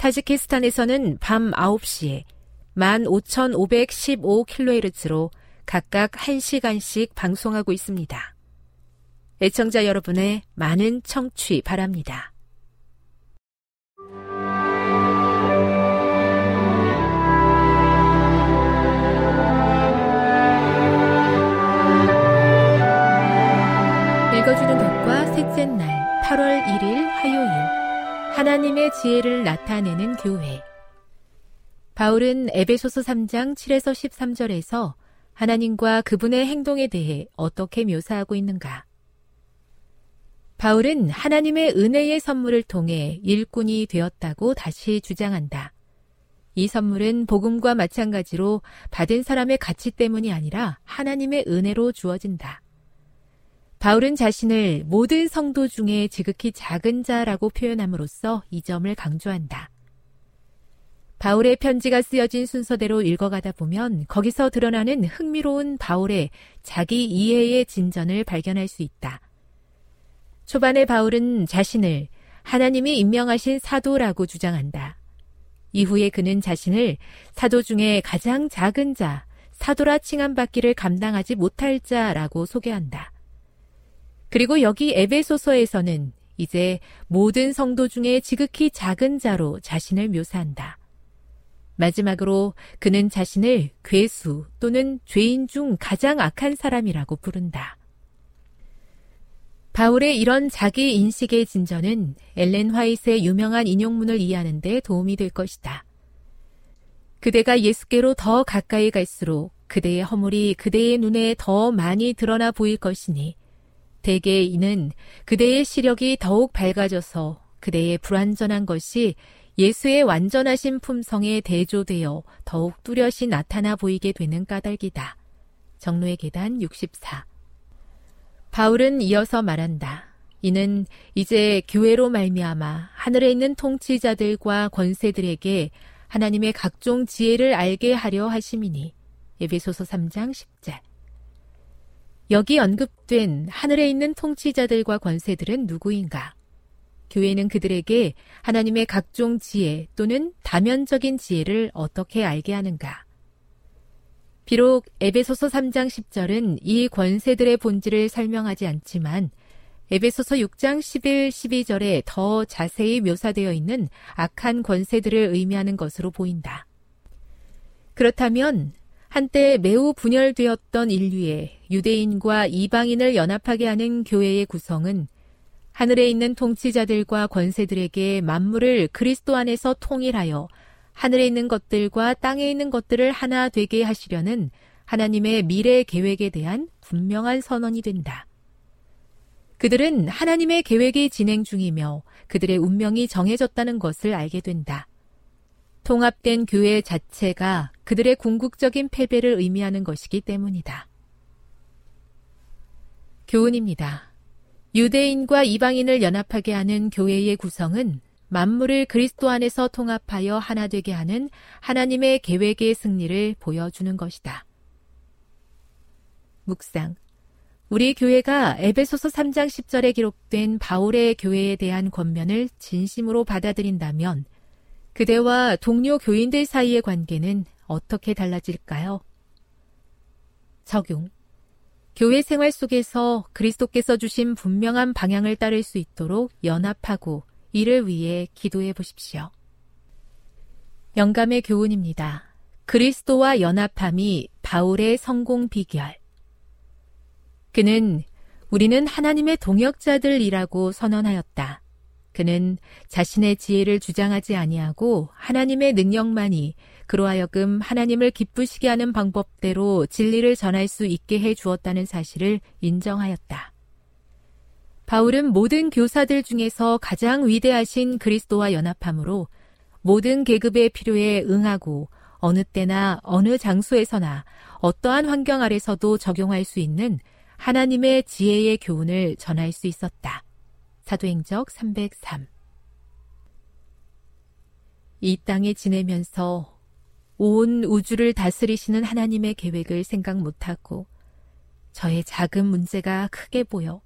타지키스탄에서는 밤 9시에 15,515kHz로 각각 1시간씩 방송하고 있습니다. 애청자 여러분의 많은 청취 바랍니다. 읽어주는 것과 셋째 날 8월 1일 화요일 하나님의 지혜를 나타내는 교회. 바울은 에베소서 3장 7에서 13절에서 하나님과 그분의 행동에 대해 어떻게 묘사하고 있는가? 바울은 하나님의 은혜의 선물을 통해 일꾼이 되었다고 다시 주장한다. 이 선물은 복음과 마찬가지로 받은 사람의 가치 때문이 아니라 하나님의 은혜로 주어진다. 바울은 자신을 모든 성도 중에 지극히 작은 자라고 표현함으로써 이 점을 강조한다. 바울의 편지가 쓰여진 순서대로 읽어가다 보면 거기서 드러나는 흥미로운 바울의 자기 이해의 진전을 발견할 수 있다. 초반에 바울은 자신을 하나님이 임명하신 사도라고 주장한다. 이후에 그는 자신을 사도 중에 가장 작은 자, 사도라 칭함받기를 감당하지 못할 자라고 소개한다. 그리고 여기 에베소서에서는 이제 모든 성도 중에 지극히 작은 자로 자신을 묘사한다. 마지막으로 그는 자신을 괴수 또는 죄인 중 가장 악한 사람이라고 부른다. 바울의 이런 자기 인식의 진전은 엘렌 화이트의 유명한 인용문을 이해하는 데 도움이 될 것이다. 그대가 예수께로 더 가까이 갈수록 그대의 허물이 그대의 눈에 더 많이 드러나 보일 것이니 대개 이는 그대의 시력이 더욱 밝아져서 그대의 불완전한 것이 예수의 완전하신 품성에 대조되어 더욱 뚜렷이 나타나 보이게 되는 까닭이다. 정로의 계단 64. 바울은 이어서 말한다. 이는 이제 교회로 말미암아 하늘에 있는 통치자들과 권세들에게 하나님의 각종 지혜를 알게 하려 하심이니 에베소서 3장 10절. 여기 언급된 하늘에 있는 통치자들과 권세들은 누구인가? 교회는 그들에게 하나님의 각종 지혜 또는 다면적인 지혜를 어떻게 알게 하는가? 비록 에베소서 3장 10절은 이 권세들의 본질을 설명하지 않지만 에베소서 6장 11, 12절에 더 자세히 묘사되어 있는 악한 권세들을 의미하는 것으로 보인다. 그렇다면 한때 매우 분열되었던 인류에 유대인과 이방인을 연합하게 하는 교회의 구성은 하늘에 있는 통치자들과 권세들에게 만물을 그리스도 안에서 통일하여 하늘에 있는 것들과 땅에 있는 것들을 하나 되게 하시려는 하나님의 미래 계획에 대한 분명한 선언이 된다. 그들은 하나님의 계획이 진행 중이며 그들의 운명이 정해졌다는 것을 알게 된다. 통합된 교회 자체가 그들의 궁극적인 패배를 의미하는 것이기 때문이다. 교훈입니다. 유대인과 이방인을 연합하게 하는 교회의 구성은 만물을 그리스도 안에서 통합하여 하나 되게 하는 하나님의 계획의 승리를 보여주는 것이다. 묵상. 우리 교회가 에베소서 3장 10절에 기록된 바울의 교회에 대한 권면을 진심으로 받아들인다면 그대와 동료 교인들 사이의 관계는 어떻게 달라질까요? 적용. 교회 생활 속에서 그리스도께서 주신 분명한 방향을 따를 수 있도록 연합하고 이를 위해 기도해 보십시오. 영감의 교훈입니다. 그리스도와 연합함이 바울의 성공 비결. 그는 우리는 하나님의 동역자들이라고 선언하였다. 그는 자신의 지혜를 주장하지 아니하고 하나님의 능력만이 그로 하여금 하나님을 기쁘시게 하는 방법대로 진리를 전할 수 있게 해 주었다는 사실을 인정하였다. 바울은 모든 교사들 중에서 가장 위대하신 그리스도와 연합함으로 모든 계급의 필요에 응하고 어느 때나 어느 장소에서나 어떠한 환경 아래서도 적용할 수 있는 하나님의 지혜의 교훈을 전할 수 있었다. 사도행적 303. 이 땅에 지내면서 온 우주를 다스리시는 하나님의 계획을 생각 못하고 저의 작은 문제가 크게 보여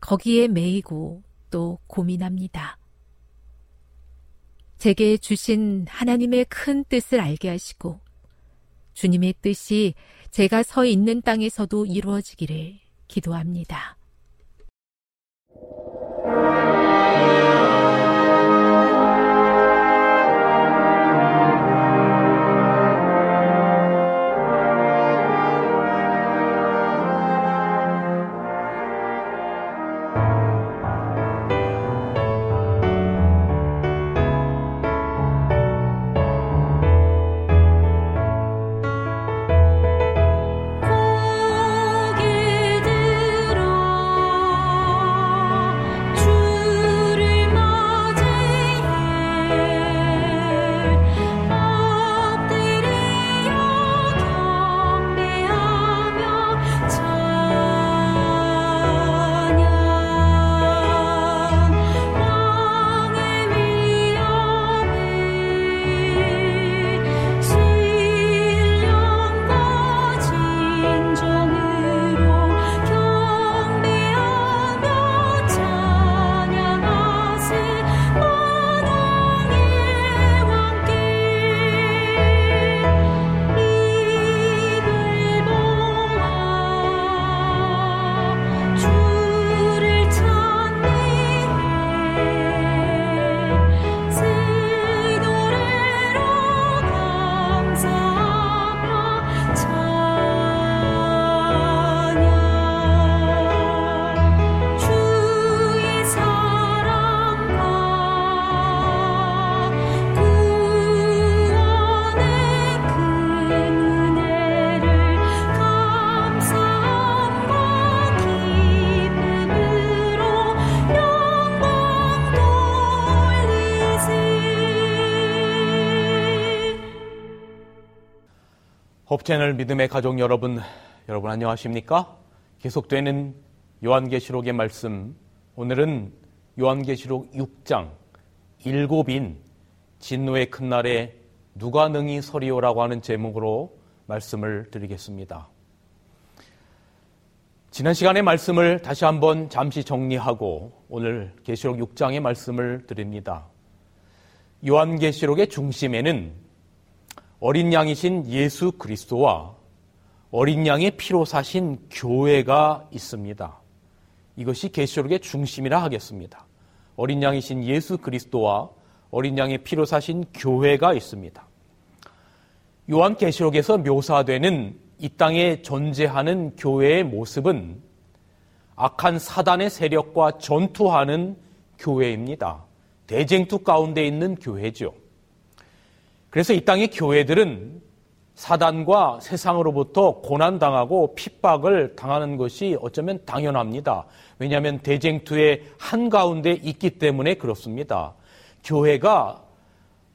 거기에 매이고 또 고민합니다. 제게 주신 하나님의 큰 뜻을 알게 하시고 주님의 뜻이 제가 서 있는 땅에서도 이루어지기를 기도합니다. 채널 믿음의 가족 여러분, 여러분 안녕하십니까? 계속되는 요한계시록의 말씀, 오늘은 요한계시록 6장 일곱인 진노의 큰 날에 누가 능히 서리오라고 하는 제목으로 말씀을 드리겠습니다. 지난 시간의 말씀을 다시 한번 잠시 정리하고 오늘 계시록 6장의 말씀을 드립니다. 요한계시록의 중심에는 어린 양이신 예수 그리스도와 어린 양의 피로 사신 교회가 있습니다. 이것이 계시록의 중심이라 하겠습니다. 어린 양이신 예수 그리스도와 어린 양의 피로 사신 교회가 있습니다. 요한 계시록에서 묘사되는 이 땅에 존재하는 교회의 모습은 악한 사단의 세력과 전투하는 교회입니다. 대쟁투 가운데 있는 교회죠. 그래서 이 땅의 교회들은 사단과 세상으로부터 고난당하고 핍박을 당하는 것이 어쩌면 당연합니다. 왜냐하면 대쟁투의 한가운데 있기 때문에 그렇습니다. 교회가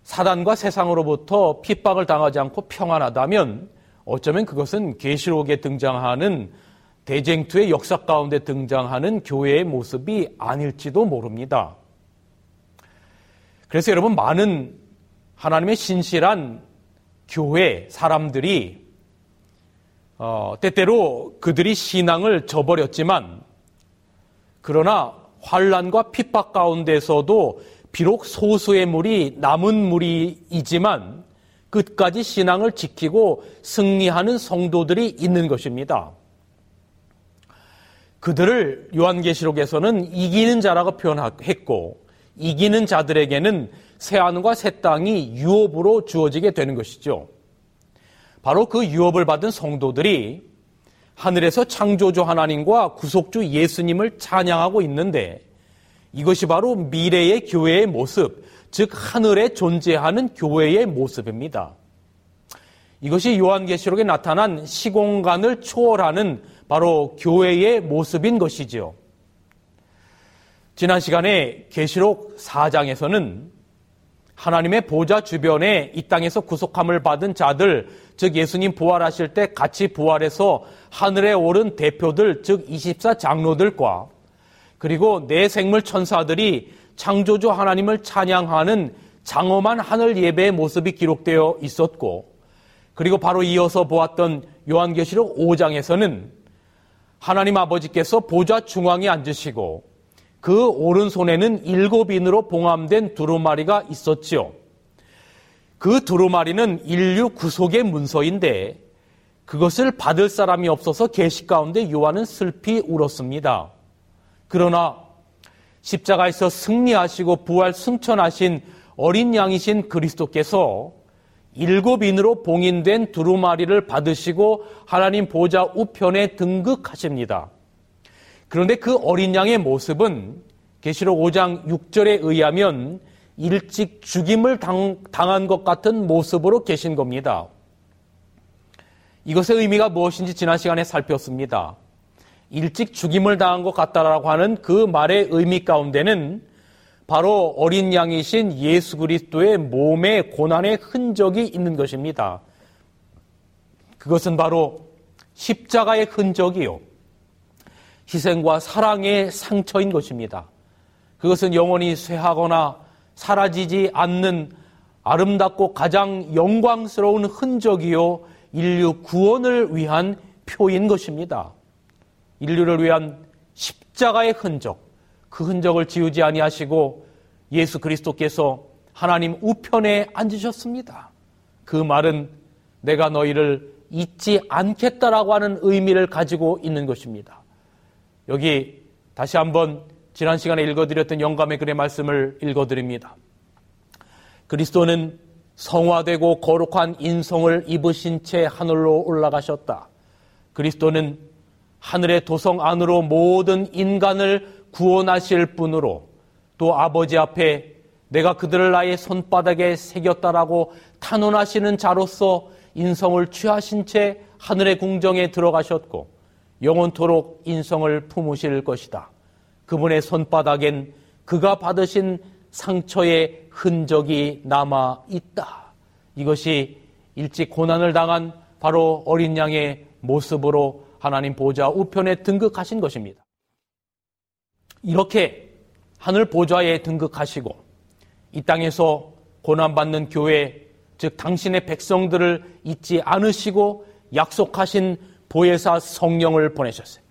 사단과 세상으로부터 핍박을 당하지 않고 평안하다면 어쩌면 그것은 계시록에 등장하는 대쟁투의 역사 가운데 등장하는 교회의 모습이 아닐지도 모릅니다. 그래서 여러분 많은 하나님의 신실한 교회 사람들이 어, 때때로 그들이 신앙을 저버렸지만 그러나 환란과 핍박 가운데서도 비록 소수의 물이 남은 물이이지만 끝까지 신앙을 지키고 승리하는 성도들이 있는 것입니다. 그들을 요한계시록에서는 이기는 자라고 표현했고 이기는 자들에게는 새 하늘과 새 땅이 유업으로 주어지게 되는 것이죠. 바로 그 유업을 받은 성도들이 하늘에서 창조주 하나님과 구속주 예수님을 찬양하고 있는데 이것이 바로 미래의 교회의 모습, 즉 하늘에 존재하는 교회의 모습입니다. 이것이 요한계시록에 나타난 시공간을 초월하는 바로 교회의 모습인 것이지요. 지난 시간에 계시록 4장에서는 하나님의 보좌 주변에 이 땅에서 구속함을 받은 자들, 즉 예수님 부활하실 때 같이 부활해서 하늘에 오른 대표들, 즉 24장로들과 그리고 내 생물 천사들이 창조주 하나님을 찬양하는 장엄한 하늘 예배의 모습이 기록되어 있었고 그리고 바로 이어서 보았던 요한계시록 5장에서는 하나님 아버지께서 보좌 중앙에 앉으시고 그 오른손에는 일곱 인으로 봉함된 두루마리가 있었지요. 그 두루마리는 인류 구속의 문서인데 그것을 받을 사람이 없어서 계시 가운데 요한은 슬피 울었습니다. 그러나 십자가에서 승리하시고 부활 승천하신 어린 양이신 그리스도께서 일곱 인으로 봉인된 두루마리를 받으시고 하나님 보좌 우편에 등극하십니다. 그런데 그 어린 양의 모습은 계시록 5장 6절에 의하면 일찍 죽임을 당, 당한 것 같은 모습으로 계신 겁니다. 이것의 의미가 무엇인지 지난 시간에 살폈습니다. 일찍 죽임을 당한 것 같다라고 하는 그 말의 의미 가운데는 바로 어린 양이신 예수 그리스도의 몸의 고난의 흔적이 있는 것입니다. 그것은 바로 십자가의 흔적이요. 희생과 사랑의 상처인 것입니다. 그것은 영원히 쇠하거나 사라지지 않는 아름답고 가장 영광스러운 흔적이요. 인류 구원을 위한 표인 것입니다. 인류를 위한 십자가의 흔적, 그 흔적을 지우지 아니하시고 예수 그리스도께서 하나님 우편에 앉으셨습니다. 그 말은 내가 너희를 잊지 않겠다라고 하는 의미를 가지고 있는 것입니다. 여기 다시 한번 지난 시간에 읽어드렸던 영감의 글의 말씀을 읽어드립니다. 그리스도는 성화되고 거룩한 인성을 입으신 채 하늘로 올라가셨다. 그리스도는 하늘의 도성 안으로 모든 인간을 구원하실 분으로 또 아버지 앞에 내가 그들을 나의 손바닥에 새겼다라고 탄원하시는 자로서 인성을 취하신 채 하늘의 궁정에 들어가셨고 영원토록 인성을 품으실 것이다. 그분의 손바닥엔 그가 받으신 상처의 흔적이 남아 있다. 이것이 일찍 고난을 당한 바로 어린 양의 모습으로 하나님 보좌 우편에 등극하신 것입니다. 이렇게 하늘 보좌에 등극하시고 이 땅에서 고난받는 교회, 즉 당신의 백성들을 잊지 않으시고 약속하신 보혜사 성령을 보내셨어요.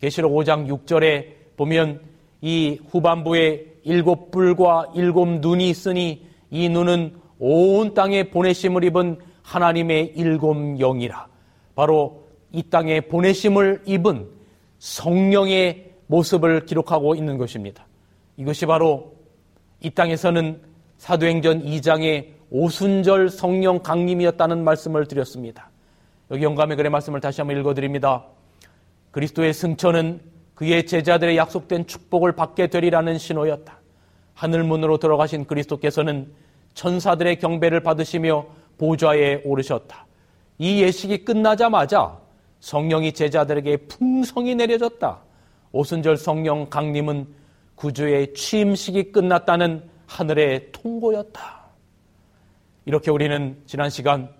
계시록 5장 6절에 보면 이 후반부에 일곱 불과 일곱 눈이 있으니 이 눈은 온 땅에 보내심을 입은 하나님의 일곱 영이라. 바로 이 땅에 보내심을 입은 성령의 모습을 기록하고 있는 것입니다. 이것이 바로 이 땅에서는 사도행전 2장의 오순절 성령 강림이었다는 말씀을 드렸습니다. 여기 영감의 글의 말씀을 다시 한번 읽어드립니다. 그리스도의 승천은 그의 제자들의 약속된 축복을 받게 되리라는 신호였다. 하늘 문으로 들어가신 그리스도께서는 천사들의 경배를 받으시며 보좌에 오르셨다. 이 예식이 끝나자마자 성령이 제자들에게 풍성히 내려졌다. 오순절 성령 강림은 구주의 취임식이 끝났다는 하늘의 통고였다. 이렇게 우리는 지난 시간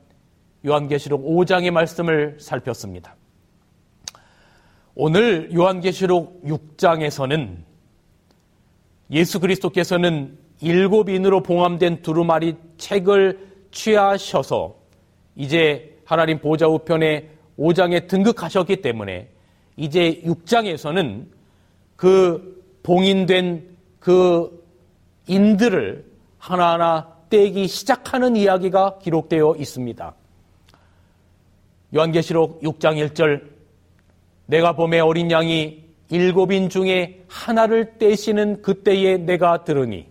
요한계시록 5장의 말씀을 살폈습니다. 오늘 요한계시록 6장에서는 예수 그리스도께서는 일곱 인으로 봉함된 두루마리 책을 취하셔서 이제 하나님 보좌 우편에 5장에 등극하셨기 때문에 이제 6장에서는 그 봉인된 그 인들을 하나하나 떼기 시작하는 이야기가 기록되어 있습니다. 요한계시록 6장 1절 내가 봄에 어린 양이 일곱인 중에 하나를 떼시는 그때에 내가 들으니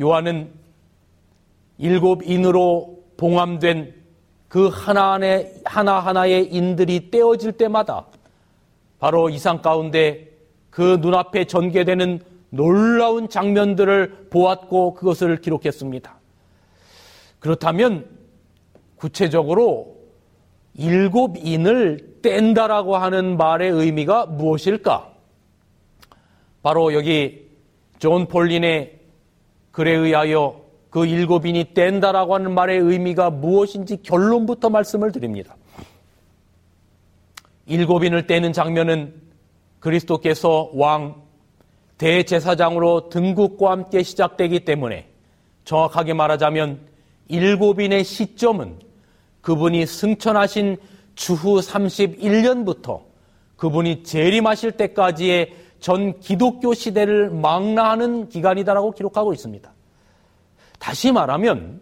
요한은 일곱 인으로 봉함된 그 하나하나의, 하나하나의 인들이 떼어질 때마다 바로 이상 가운데 그 눈앞에 전개되는 놀라운 장면들을 보았고 그것을 기록했습니다. 그렇다면 구체적으로 일곱 인을 뗀다라고 하는 말의 의미가 무엇일까? 바로 여기 존 폴린의 글에 의하여 그 일곱 인이 뗀다라고 하는 말의 의미가 무엇인지 결론부터 말씀을 드립니다. 일곱 인을 떼는 장면은 그리스도께서 왕 대제사장으로 등극과 함께 시작되기 때문에 정확하게 말하자면 일곱인의 시점은 그분이 승천하신 주후 31년부터 그분이 재림하실 때까지의 전 기독교 시대를 망라하는 기간이다라고 기록하고 있습니다. 다시 말하면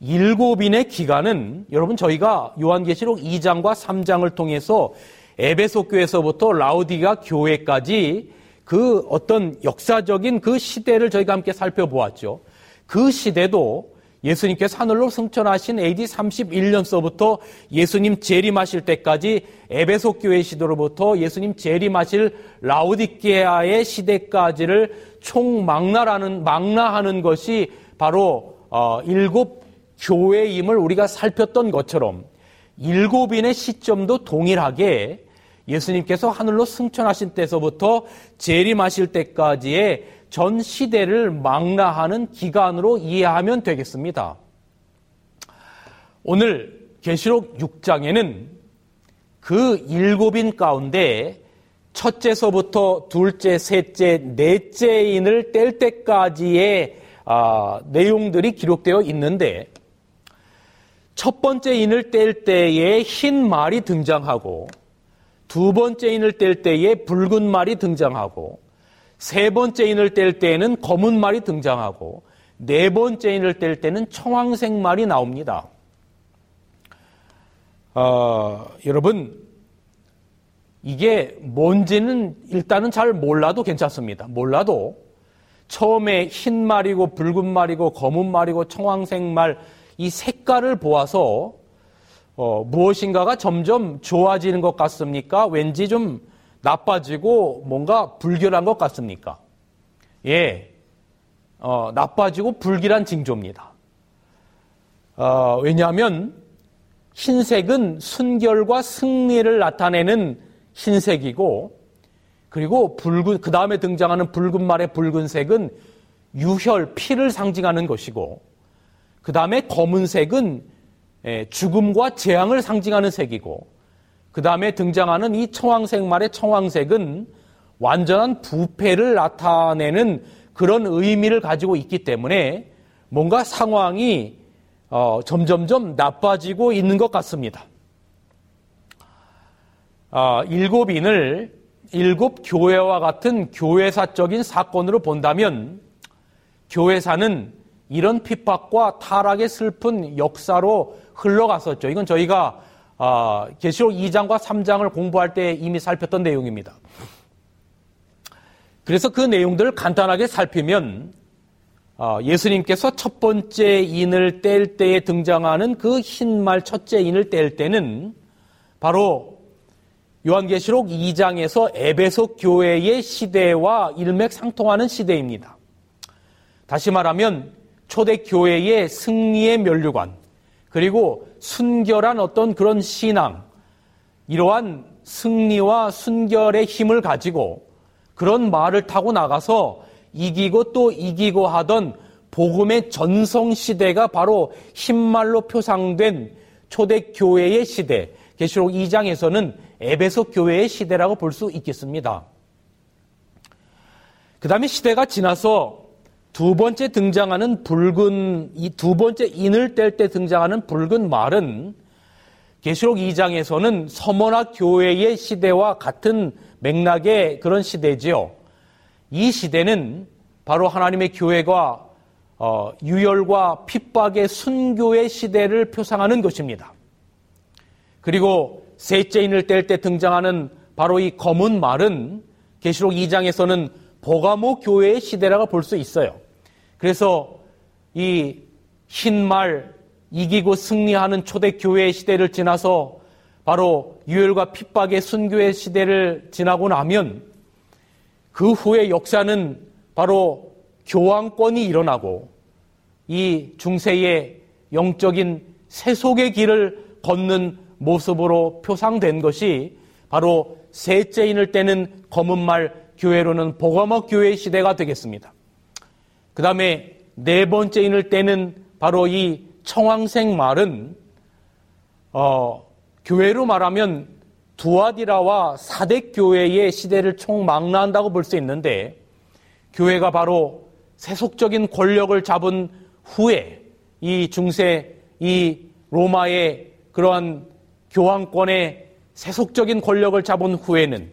일곱인의 기간은 여러분 저희가 요한계시록 2장과 3장을 통해서 에베소 교에서부터 라우디가 교회까지 그 어떤 역사적인 그 시대를 저희가 함께 살펴보았죠. 그 시대도 예수님께서 하늘로 승천하신 AD 31년서부터 예수님 재림하실 때까지 에베소 교회 시대로부터 예수님 재림하실 라우디케아의 시대까지를 총망라하는 망라하는 것이 바로 어, 일곱 교회임을 우리가 살폈던 것처럼 일곱인의 시점도 동일하게 예수님께서 하늘로 승천하신 때서부터 재림하실 때까지의 전 시대를 망라하는 기간으로 이해하면 되겠습니다. 오늘 계시록 6장에는 그 일곱인 가운데 첫째서부터 둘째, 셋째, 넷째인을 뗄 때까지의 아, 내용들이 기록되어 있는데 첫 번째 인을 뗄 때에 흰 말이 등장하고 두 번째 인을 뗄 때에 붉은 말이 등장하고 세 번째 인을 뗄 때에는 검은 말이 등장하고 네 번째 인을 뗄 때는 청황색 말이 나옵니다. 어, 여러분 이게 뭔지는 일단은 잘 몰라도 괜찮습니다. 몰라도 처음에 흰 말이고 붉은 말이고 검은 말이고 청황색 말 이 색깔을 보아서 어, 무엇인가가 점점 좋아지는 것 같습니까? 왠지 좀 나빠지고 뭔가 불결한 것 같습니까? 예, 어, 나빠지고 불길한 징조입니다. 어, 왜냐하면 흰색은 순결과 승리를 나타내는 흰색이고, 그리고 붉은 그 다음에 등장하는 붉은 말의 붉은색은 유혈 피를 상징하는 것이고, 그 다음에 검은색은 예, 죽음과 재앙을 상징하는 색이고 그 다음에 등장하는 이 청황색 말의 청황색은 완전한 부패를 나타내는 그런 의미를 가지고 있기 때문에 뭔가 상황이 어, 점점점 나빠지고 있는 것 같습니다. 어, 일곱인을 일곱 교회와 같은 교회사적인 사건으로 본다면 교회사는 이런 핍박과 타락의 슬픈 역사로 흘러갔었죠. 이건 저희가 아, 계시록 2장과 3장을 공부할 때 이미 살폈던 내용입니다. 그래서 그 내용들을 간단하게 살피면 아, 예수님께서 첫 번째 인을 뗄 때에 등장하는 그 흰말 첫째 인을 뗄 때는 바로 요한계시록 2장에서 에베소 교회의 시대와 일맥상통하는 시대입니다. 다시 말하면 초대 교회의 승리의 면류관, 그리고 순결한 어떤 그런 신앙, 이러한 승리와 순결의 힘을 가지고 그런 말을 타고 나가서 이기고 또 이기고 하던 복음의 전성 시대가 바로 흰말로 표상된 초대 교회의 시대, 계시록 2장에서는 에베소 교회의 시대라고 볼 수 있겠습니다. 그 다음에 시대가 지나서 두 번째 등장하는 붉은 이 두 번째 인을 뗄 때 등장하는 붉은 말은 계시록 2장에서는 서머나 교회의 시대와 같은 맥락의 그런 시대지요. 이 시대는 바로 하나님의 교회가 어, 유혈과 핍박의 순교의 시대를 표상하는 것입니다. 그리고 셋째 인을 뗄 때 등장하는 바로 이 검은 말은 계시록 2장에서는 보가모 교회의 시대라고 볼 수 있어요. 그래서 이 흰 말, 이기고 승리하는 초대 교회의 시대를 지나서 바로 유혈과 핍박의 순교의 시대를 지나고 나면 그 후의 역사는 바로 교황권이 일어나고 이 중세의 영적인 세속의 길을 걷는 모습으로 표상된 것이 바로 셋째 인을 떼는 검은 말 교회로는 보가목 교회 시대가 되겠습니다. 그 다음에 네 번째 인을 떼는 바로 이 청황색 말은 어, 교회로 말하면 두아디라와 사대 교회의 시대를 총망라한다고 볼 수 있는데 교회가 바로 세속적인 권력을 잡은 후에 이 중세 이 로마의 그러한 교황권의 세속적인 권력을 잡은 후에는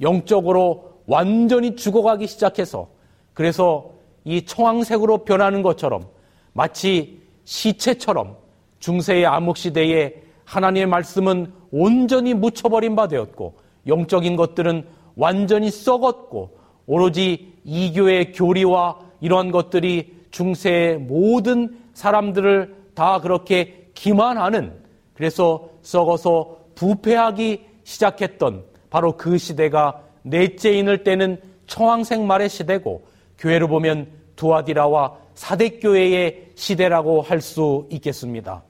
영적으로 완전히 죽어가기 시작해서 그래서 이 청황색으로 변하는 것처럼 마치 시체처럼 중세의 암흑시대에 하나님의 말씀은 온전히 묻혀버린 바 되었고 영적인 것들은 완전히 썩었고 오로지 이교의 교리와 이러한 것들이 중세의 모든 사람들을 다 그렇게 기만하는 그래서 썩어서 부패하기 시작했던 바로 그 시대가 넷째 인을 떼는 청황색 말의 시대고 교회를 보면 두아디라와 사대교회의 시대라고 할 수 있겠습니다.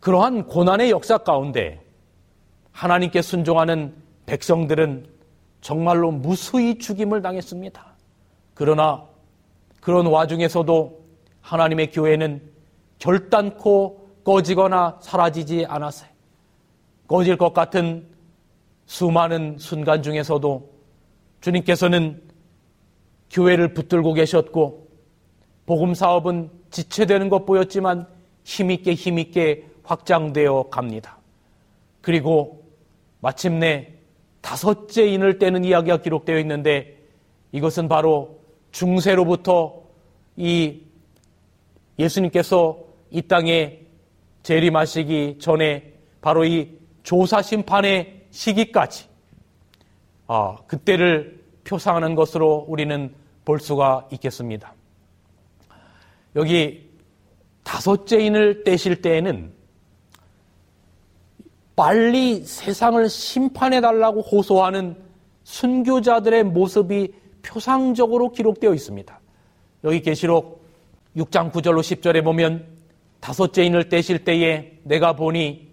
그러한 고난의 역사 가운데 하나님께 순종하는 백성들은 정말로 무수히 죽임을 당했습니다. 그러나 그런 와중에서도 하나님의 교회는 결단코 꺼지거나 사라지지 않았어요. 꺼질 것 같은 수많은 순간 중에서도 주님께서는 교회를 붙들고 계셨고 복음 사업은 지체되는 것 보였지만 힘있게 힘있게 확장되어 갑니다. 그리고 마침내 다섯째 인을 떼는 이야기가 기록되어 있는데 이것은 바로 중세로부터 이 예수님께서 이 땅에 재림하시기 전에 바로 이 조사 심판의 시기까지 아, 그때를 표상하는 것으로 우리는 볼 수가 있겠습니다. 여기 다섯째 인을 떼실 때에는 빨리 세상을 심판해 달라고 호소하는 순교자들의 모습이 표상적으로 기록되어 있습니다. 여기 계시록 6장 9절로 10절에 보면 다섯째 인을 떼실 때에 내가 보니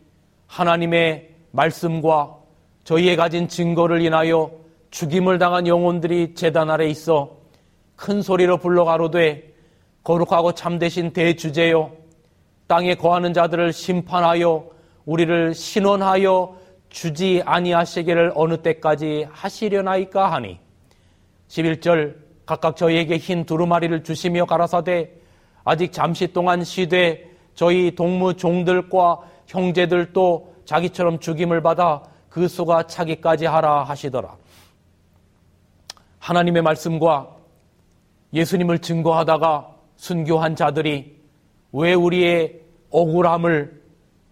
하나님의 말씀과 저희의 가진 증거를 인하여 죽임을 당한 영혼들이 재단 아래 있어 큰 소리로 불러 가로되 거룩하고 참되신 대주제요 땅에 거하는 자들을 심판하여 우리를 신원하여 주지 아니하시기를 어느 때까지 하시려나이까 하니 11절 각각 저희에게 흰 두루마리를 주시며 가라사대 아직 잠시 동안 쉬되 저희 동무 종들과 형제들도 자기처럼 죽임을 받아 그 수가 차기까지 하라 하시더라. 하나님의 말씀과 예수님을 증거하다가 순교한 자들이 왜 우리의 억울함을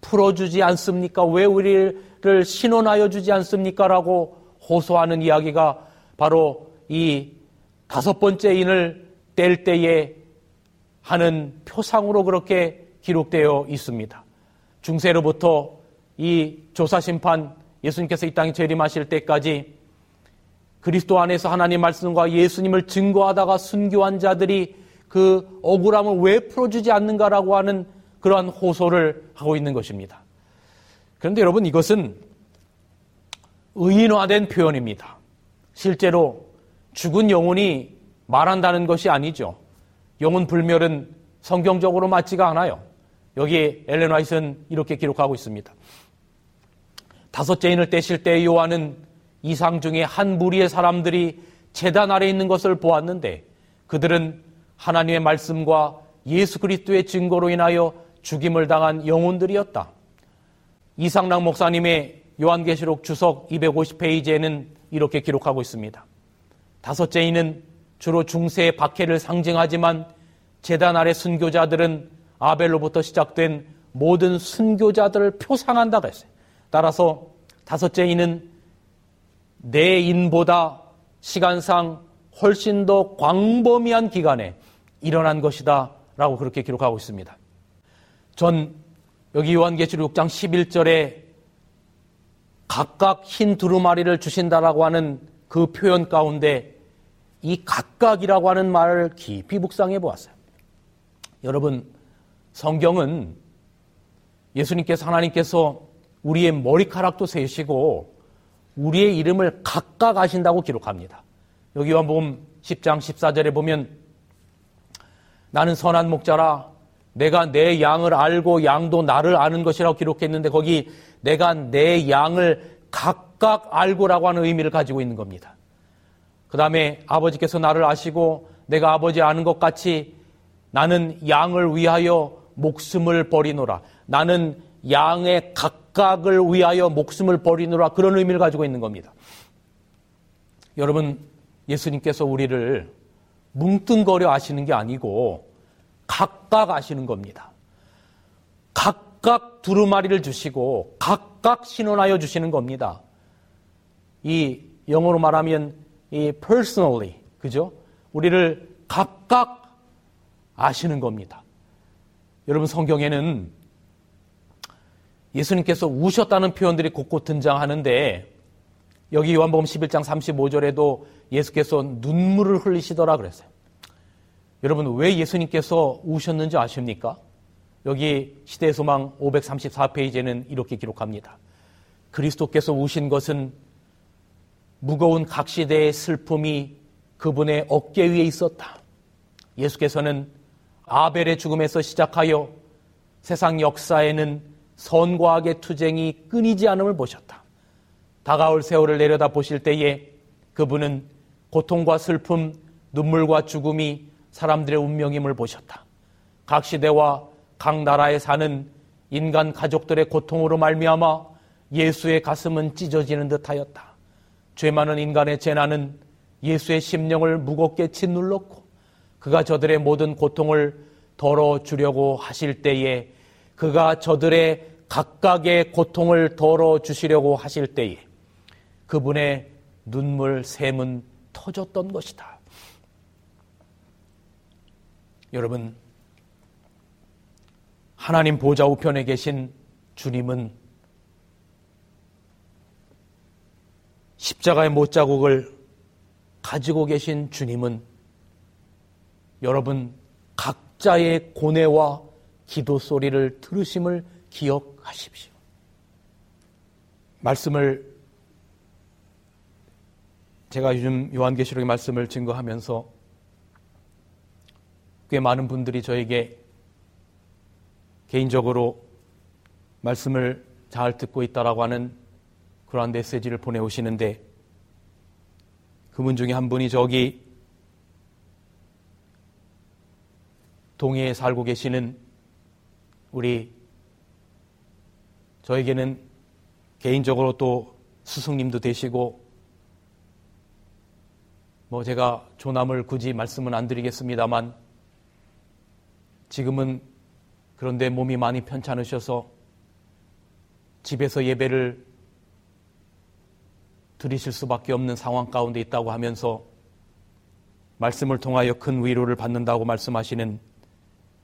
풀어주지 않습니까? 왜 우리를 신원하여 주지 않습니까? 라고 호소하는 이야기가 바로 이 다섯 번째 인을 뗄 때에 하는 표상으로 그렇게 기록되어 있습니다. 중세로부터 이 조사심판 예수님께서 이 땅에 재림하실 때까지 그리스도 안에서 하나님 말씀과 예수님을 증거하다가 순교한 자들이 그 억울함을 왜 풀어주지 않는가라고 하는 그러한 호소를 하고 있는 것입니다. 그런데 여러분 이것은 의인화된 표현입니다. 실제로 죽은 영혼이 말한다는 것이 아니죠. 영혼 불멸은 성경적으로 맞지가 않아요. 여기 엘렌 화이트는 이렇게 기록하고 있습니다. 다섯째 인을 떼실 때 요한은 이상 중에 한 무리의 사람들이 재단 아래 있는 것을 보았는데 그들은 하나님의 말씀과 예수 그리스도의 증거로 인하여 죽임을 당한 영혼들이었다. 이상락 목사님의 요한계시록 주석 250페이지에는 이렇게 기록하고 있습니다. 다섯째 인은 주로 중세의 박해를 상징하지만 재단 아래 순교자들은 아벨로부터 시작된 모든 순교자들을 표상한다고 했어요. 따라서 다섯째 인은 내 인보다 시간상 훨씬 더 광범위한 기간에 일어난 것이다 라고 그렇게 기록하고 있습니다. 전 여기 요한계시록 6장 11절에 각각 흰 두루마리를 주신다라고 하는 그 표현 가운데 이 각각이라고 하는 말을 깊이 묵상해 보았어요. 여러분, 성경은 예수님께서 하나님께서 우리의 머리카락도 세시고 우리의 이름을 각각 아신다고 기록합니다. 여기 요한복음 10장 14절에 보면 나는 선한 목자라 내가 내 양을 알고 양도 나를 아는 것이라고 기록했는데 거기 내가 내 양을 각각 알고라고 하는 의미를 가지고 있는 겁니다. 그 다음에 아버지께서 나를 아시고 내가 아버지 아는 것 같이 나는 양을 위하여 목숨을 버리노라. 나는 양의 각 각을 위하여 목숨을 버리노라. 그런 의미를 가지고 있는 겁니다. 여러분, 예수님께서 우리를 뭉뚱거려 아시는 게 아니고 각각 아시는 겁니다. 각각 두루마리를 주시고 각각 신원하여 주시는 겁니다. 이 영어로 말하면 이 personally 그죠? 우리를 각각 아시는 겁니다. 여러분 성경에는 예수님께서 우셨다는 표현들이 곳곳 등장하는데 여기 요한복음 11장 35절에도 예수께서 눈물을 흘리시더라 그랬어요. 여러분 왜 예수님께서 우셨는지 아십니까? 여기 시대의 소망 534페이지에는 이렇게 기록합니다. 그리스도께서 우신 것은 무거운 각 시대의 슬픔이 그분의 어깨 위에 있었다. 예수께서는 아벨의 죽음에서 시작하여 세상 역사에는 선과 악의 투쟁이 끊이지 않음을 보셨다. 다가올 세월을 내려다 보실 때에 그분은 고통과 슬픔, 눈물과 죽음이 사람들의 운명임을 보셨다. 각 시대와 각 나라에 사는 인간 가족들의 고통으로 말미암아 예수의 가슴은 찢어지는 듯하였다. 죄 많은 인간의 재난은 예수의 심령을 무겁게 짓눌렀고 그가 저들의 모든 고통을 덜어 주려고 하실 때에 그가 저들의 각각의 고통을 덜어 주시려고 하실 때에 그분의 눈물 샘은 터졌던 것이다. 여러분, 하나님 보좌 우편에 계신 주님은 십자가의 못자국을 가지고 계신 주님은 여러분 각자의 고뇌와 기도 소리를 들으심을 기억하십시오. 말씀을 제가 요즘 요한계시록의 말씀을 증거하면서 꽤 많은 분들이 저에게 개인적으로 말씀을 잘 듣고 있다라고 하는 그러한 메시지를 보내오시는데 그분 중에 한 분이 저기 동해에 살고 계시는 우리 저에게는 개인적으로 또 스승님도 되시고 뭐 제가 조남을 굳이 말씀은 안 드리겠습니다만 지금은 그런데 몸이 많이 편찮으셔서 집에서 예배를 드리실 수밖에 없는 상황 가운데 있다고 하면서 말씀을 통하여 큰 위로를 받는다고 말씀하시는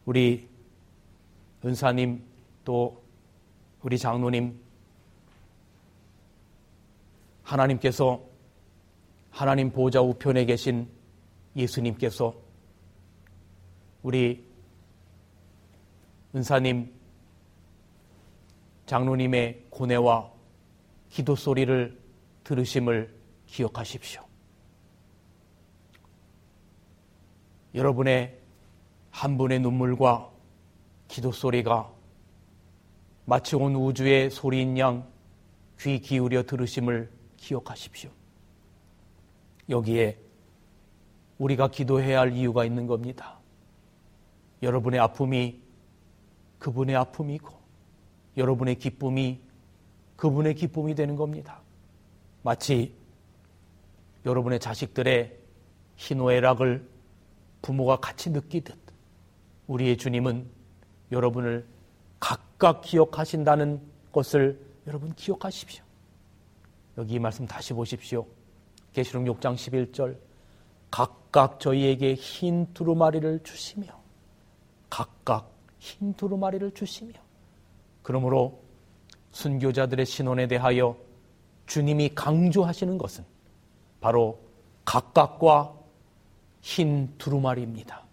우리 은사님 또 우리 장로님 하나님께서 하나님 보좌 우편에 계신 예수님께서 우리 은사님, 장로님의 고뇌와 기도 소리를 들으심을 기억하십시오. 여러분의 한 분의 눈물과 기도 소리가 마치 온 우주의 소리인 양 귀 기울여 들으심을 기억하십시오. 여기에 우리가 기도해야 할 이유가 있는 겁니다. 여러분의 아픔이 그분의 아픔이고 여러분의 기쁨이 그분의 기쁨이 되는 겁니다. 마치 여러분의 자식들의 희노애락을 부모가 같이 느끼듯 우리의 주님은 여러분을 각각 기억하신다는 것을 여러분 기억하십시오. 여기 이 말씀 다시 보십시오. 계시록 6장 11절 각각 저희에게 흰 두루마리를 주시며 각각 흰 두루마리를 주시며 그러므로 순교자들의 신원에 대하여 주님이 강조하시는 것은 바로 각각과 흰 두루마리입니다.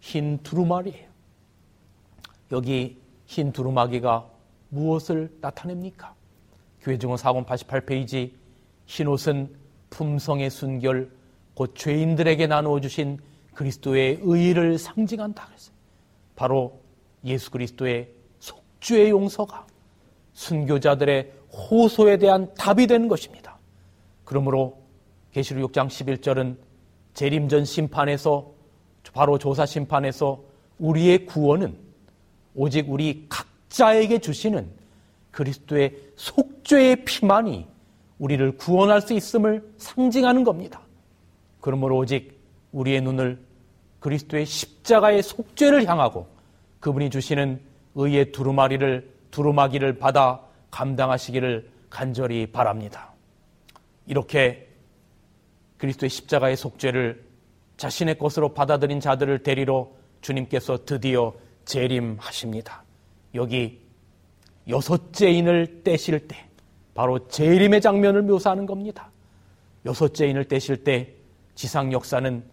흰 두루마리예요. 여기 흰 두루마기가 무엇을 나타냅니까? 교회증언 4권 88페이지 흰 옷은 품성의 순결 곧 죄인들에게 나누어 주신 그리스도의 의를 상징한다 그랬어요. 바로 예수 그리스도의 속죄의 용서가 순교자들의 호소에 대한 답이 되는 것입니다. 그러므로 계시록 6장 11절은 재림전 심판에서 바로 조사 심판에서 우리의 구원은 오직 우리 각자에게 주시는 그리스도의 속죄의 피만이 우리를 구원할 수 있음을 상징하는 겁니다. 그러므로 오직 우리의 눈을 그리스도의 십자가의 속죄를 향하고 그분이 주시는 의의 두루마리를 두루마기를 받아 감당하시기를 간절히 바랍니다. 이렇게 그리스도의 십자가의 속죄를 자신의 것으로 받아들인 자들을 데리러 주님께서 드디어 재림하십니다. 여기 여섯째 인을 떼실 때 바로 재림의 장면을 묘사하는 겁니다. 여섯째 인을 떼실 때 지상 역사는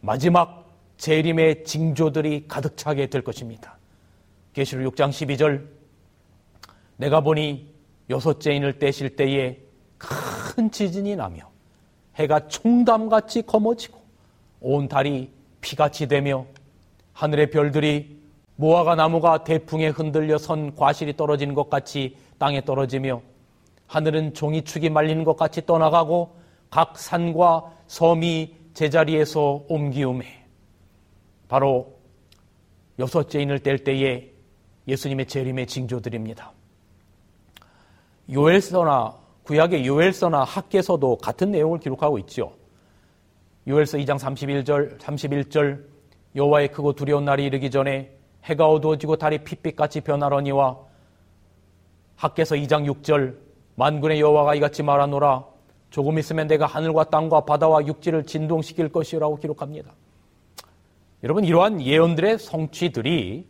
마지막 재림의 징조들이 가득 차게 될 것입니다. 계시록 6장 12절 내가 보니 여섯째 인을 떼실 때에 큰 지진이 나며 해가 총담같이 검어지고 온 달이 피같이 되며 하늘의 별들이 무화과 나무가 대풍에 흔들려 선 과실이 떨어지는 것 같이 땅에 떨어지며 하늘은 종이축이 말리는 것 같이 떠나가고 각 산과 섬이 제자리에서 옮기움에 바로 여섯째 인을 뗄 때에 예수님의 재림의 징조들입니다. 요엘서나 구약의 요엘서나 학계서도 같은 내용을 기록하고 있죠. 요엘서 2장 31절 31절 여호와의 크고 두려운 날이 이르기 전에 해가 어두워지고 달이 핏빛같이 변하러니와 학계서 2장 6절 만군의 여호와가 이같이 말하노라 조금 있으면 내가 하늘과 땅과 바다와 육지를 진동시킬 것이라고 기록합니다. 여러분 이러한 예언들의 성취들이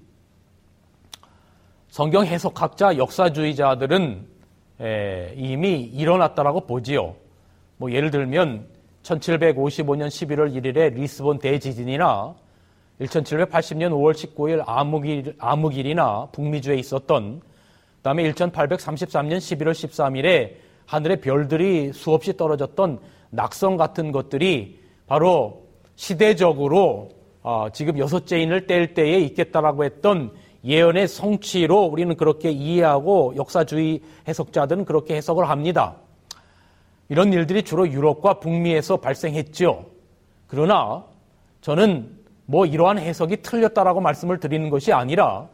성경 해석학자 역사주의자들은 이미 일어났다라고 보지요. 뭐 예를 들면 1755년 11월 1일에 리스본 대지진이나 1780년 5월 19일 암흑일, 암흑일이나 북미주에 있었던 그 다음에 1833년 11월 13일에 하늘에 별들이 수없이 떨어졌던 낙성 같은 것들이 바로 시대적으로 어, 지금 여섯째 인을 뗄 때에 있겠다라고 했던 예언의 성취로 우리는 그렇게 이해하고 역사주의 해석자들은 그렇게 해석을 합니다. 이런 일들이 주로 유럽과 북미에서 발생했죠. 그러나 저는 뭐 이러한 해석이 틀렸다라고 말씀을 드리는 것이 아니라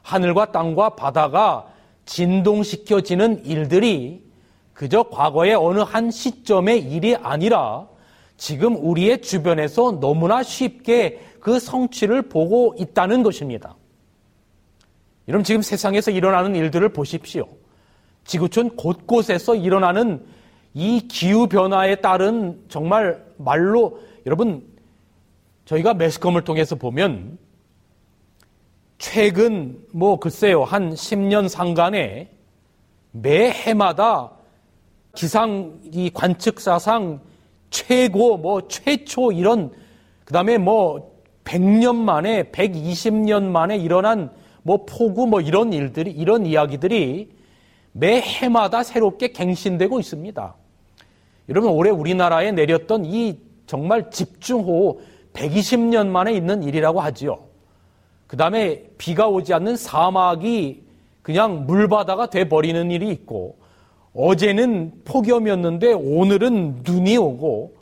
하늘과 땅과 바다가 진동시켜지는 일들이 그저 과거의 어느 한 시점의 일이 아니라 지금 우리의 주변에서 너무나 쉽게 그 성취를 보고 있다는 것입니다. 여러분 지금 세상에서 일어나는 일들을 보십시오. 지구촌 곳곳에서 일어나는 이 기후 변화에 따른 정말 말로 여러분 저희가 매스컴을 통해서 보면 최근 뭐 글쎄요 한 10년 상간에 매 해마다 기상 이 관측사상 최고 뭐 최초 이런 그다음에 뭐 100년 만에 120년 만에 일어난 뭐 폭우 뭐 이런 일들이 이런 이야기들이 매 해마다 새롭게 갱신되고 있습니다. 여러분 올해 우리나라에 내렸던 이 정말 집중호우 120년 만에 있는 일이라고 하지요. 그 다음에 비가 오지 않는 사막이 그냥 물바다가 돼버리는 일이 있고 어제는 폭염이었는데 오늘은 눈이 오고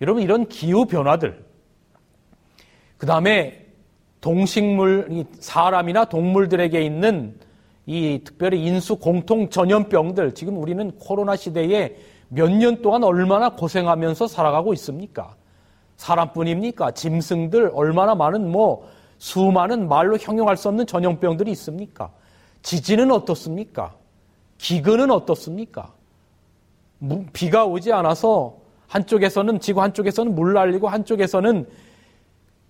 여러분 이런 기후 변화들 그 다음에 동식물 사람이나 동물들에게 있는 이 특별히 인수 공통 전염병들 지금 우리는 코로나 시대에 몇 년 동안 얼마나 고생하면서 살아가고 있습니까? 사람뿐입니까? 짐승들 얼마나 많은 뭐 수많은 말로 형용할 수 없는 전염병들이 있습니까? 지진은 어떻습니까? 기근은 어떻습니까? 비가 오지 않아서 한쪽에서는 지구 한쪽에서는 물 날리고 한쪽에서는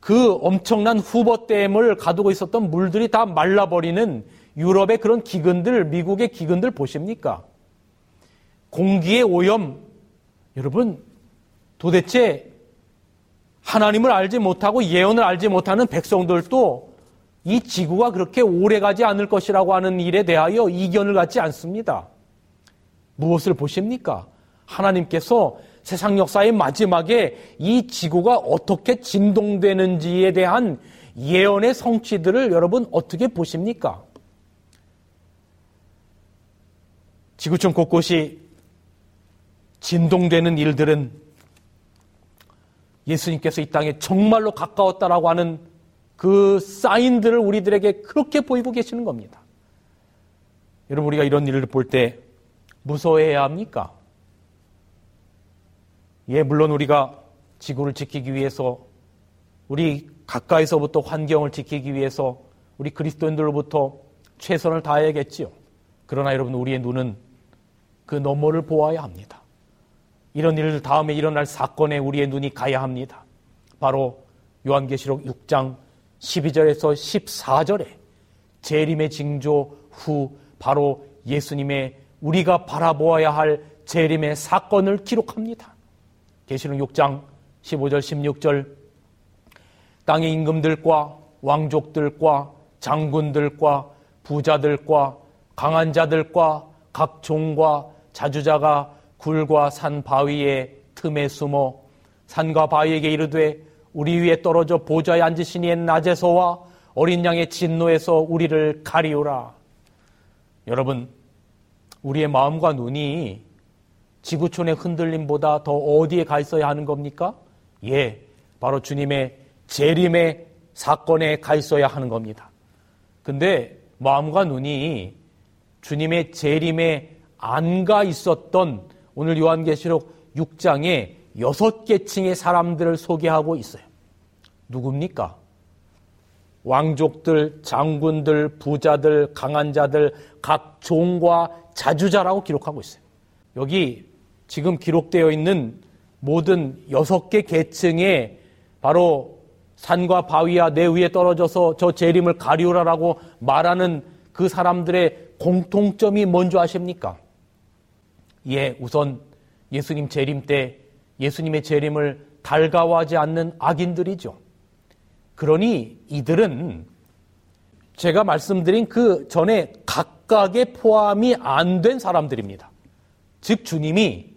그 엄청난 후보댐을 가두고 있었던 물들이 다 말라버리는 유럽의 그런 기근들, 미국의 기근들 보십니까? 공기의 오염, 여러분, 도대체 하나님을 알지 못하고 예언을 알지 못하는 백성들도 이 지구가 그렇게 오래 가지 않을 것이라고 하는 일에 대하여 이견을 갖지 않습니다. 무엇을 보십니까? 하나님께서 세상 역사의 마지막에 이 지구가 어떻게 진동되는지에 대한 예언의 성취들을 여러분 어떻게 보십니까? 지구촌 곳곳이 진동되는 일들은 예수님께서 이 땅에 정말로 가까웠다라고 하는 그 사인들을 우리들에게 그렇게 보이고 계시는 겁니다. 여러분 우리가 이런 일을 볼 때 무서워해야 합니까? 예, 물론 우리가 지구를 지키기 위해서 우리 가까이서부터 환경을 지키기 위해서 우리 그리스도인들로부터 최선을 다해야겠지요. 그러나 여러분 우리의 눈은 그 너머를 보아야 합니다. 이런 일 다음에 일어날 사건에 우리의 눈이 가야 합니다. 바로 요한계시록 6장 12절에서 14절에 재림의 징조 후 바로 예수님의 우리가 바라보아야 할 재림의 사건을 기록합니다. 계시록 6장 15절 16절 땅의 임금들과 왕족들과 장군들과 부자들과 강한 자들과 각 종과 자주자가 굴과 산 바위의 틈에 숨어 산과 바위에게 이르되 우리 위에 떨어져 보좌에 앉으신 이의 낮에서와 어린 양의 진노에서 우리를 가리우라. 여러분, 우리의 마음과 눈이 지구촌의 흔들림보다 더 어디에 가 있어야 하는 겁니까? 예, 바로 주님의 재림의 사건에 가 있어야 하는 겁니다. 근데 마음과 눈이 주님의 재림에 안 가 있었던 오늘 요한계시록 6장에 여섯 계층의 사람들을 소개하고 있어요. 누굽니까? 왕족들, 장군들, 부자들, 강한 자들, 각 종과 자주자라고 기록하고 있어요. 여기 지금 기록되어 있는 모든 여섯 개 계층에 바로 산과 바위와 내 위에 떨어져서 저 재림을 가리우라라고 말하는 그 사람들의 공통점이 뭔지 아십니까? 예, 우선 예수님 재림 때 예수님의 재림을 달가워하지 않는 악인들이죠. 그러니 이들은 제가 말씀드린 그 전에 각각의 포함이 안 된 사람들입니다. 즉 주님이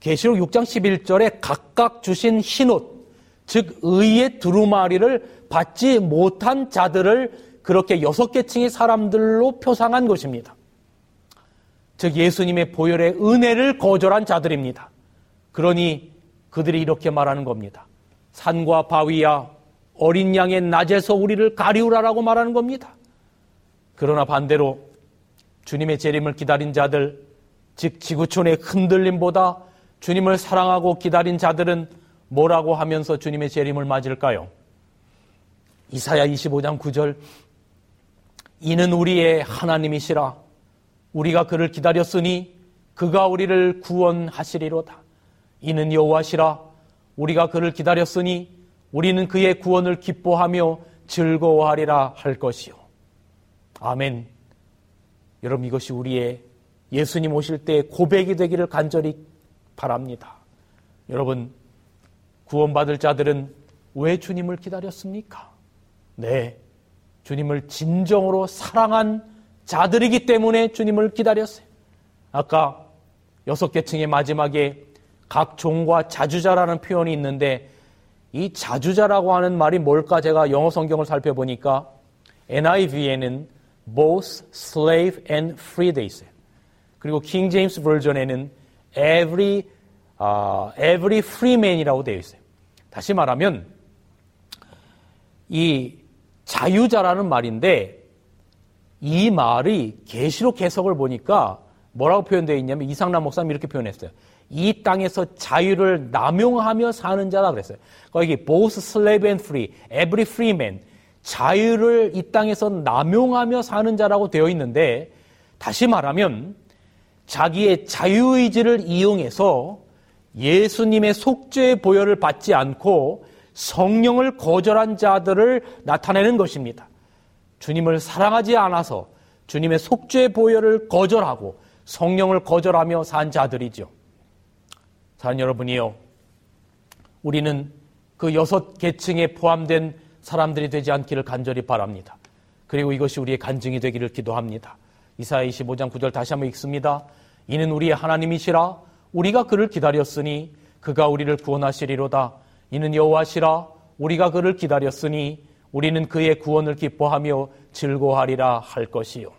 계시록 6장 11절에 각각 주신 흰옷, 즉 의의 두루마리를 받지 못한 자들을 그렇게 여섯 계층의 사람들로 표상한 것입니다. 즉 예수님의 보혈의 은혜를 거절한 자들입니다. 그러니 그들이 이렇게 말하는 겁니다. 산과 바위야 어린 양의 낮에서 우리를 가리우라라고 말하는 겁니다. 그러나 반대로 주님의 재림을 기다린 자들, 즉 지구촌의 흔들림보다 주님을 사랑하고 기다린 자들은 뭐라고 하면서 주님의 재림을 맞을까요? 이사야 25장 9절 이는 우리의 하나님이시라 우리가 그를 기다렸으니 그가 우리를 구원하시리로다. 이는 여호와시라 우리가 그를 기다렸으니 우리는 그의 구원을 기뻐하며 즐거워하리라 할 것이요. 아멘. 여러분 이것이 우리의 예수님 오실 때 고백이 되기를 간절히 바랍니다. 여러분 구원받을 자들은 왜 주님을 기다렸습니까? 네. 주님을 진정으로 사랑한 자들이기 때문에 주님을 기다렸어요. 아까 여섯 계층의 마지막에 각 종과 자주자라는 표현이 있는데 이 자주자라고 하는 말이 뭘까 제가 영어 성경을 살펴보니까 NIV에는 both slave and free 돼 있어요. 그리고 킹 제임스 버전에는 every uh, every free man이라고 되어 있어요. 다시 말하면 이 자유자라는 말인데 이 말이 계시록 해석을 보니까 뭐라고 표현되어 있냐면 이상남 목사님 이렇게 표현했어요. 이 땅에서 자유를 남용하며 사는 자다 그랬어요. 거기 both slave and free, every free man 자유를 이 땅에서 남용하며 사는 자라고 되어 있는데 다시 말하면 자기의 자유의지를 이용해서 예수님의 속죄의 보혈을 받지 않고 성령을 거절한 자들을 나타내는 것입니다. 주님을 사랑하지 않아서 주님의 속죄의 보혈을 거절하고 성령을 거절하며 산 자들이죠. 사랑 여러분이요. 우리는 그 여섯 계층에 포함된 사람들이 되지 않기를 간절히 바랍니다. 그리고 이것이 우리의 간증이 되기를 기도합니다. 이사야 25장 9절 다시 한번 읽습니다. 이는 우리의 하나님이시라 우리가 그를 기다렸으니 그가 우리를 구원하시리로다. 이는 여호와시라 우리가 그를 기다렸으니 우리는 그의 구원을 기뻐하며 즐거워하리라 할 것이요.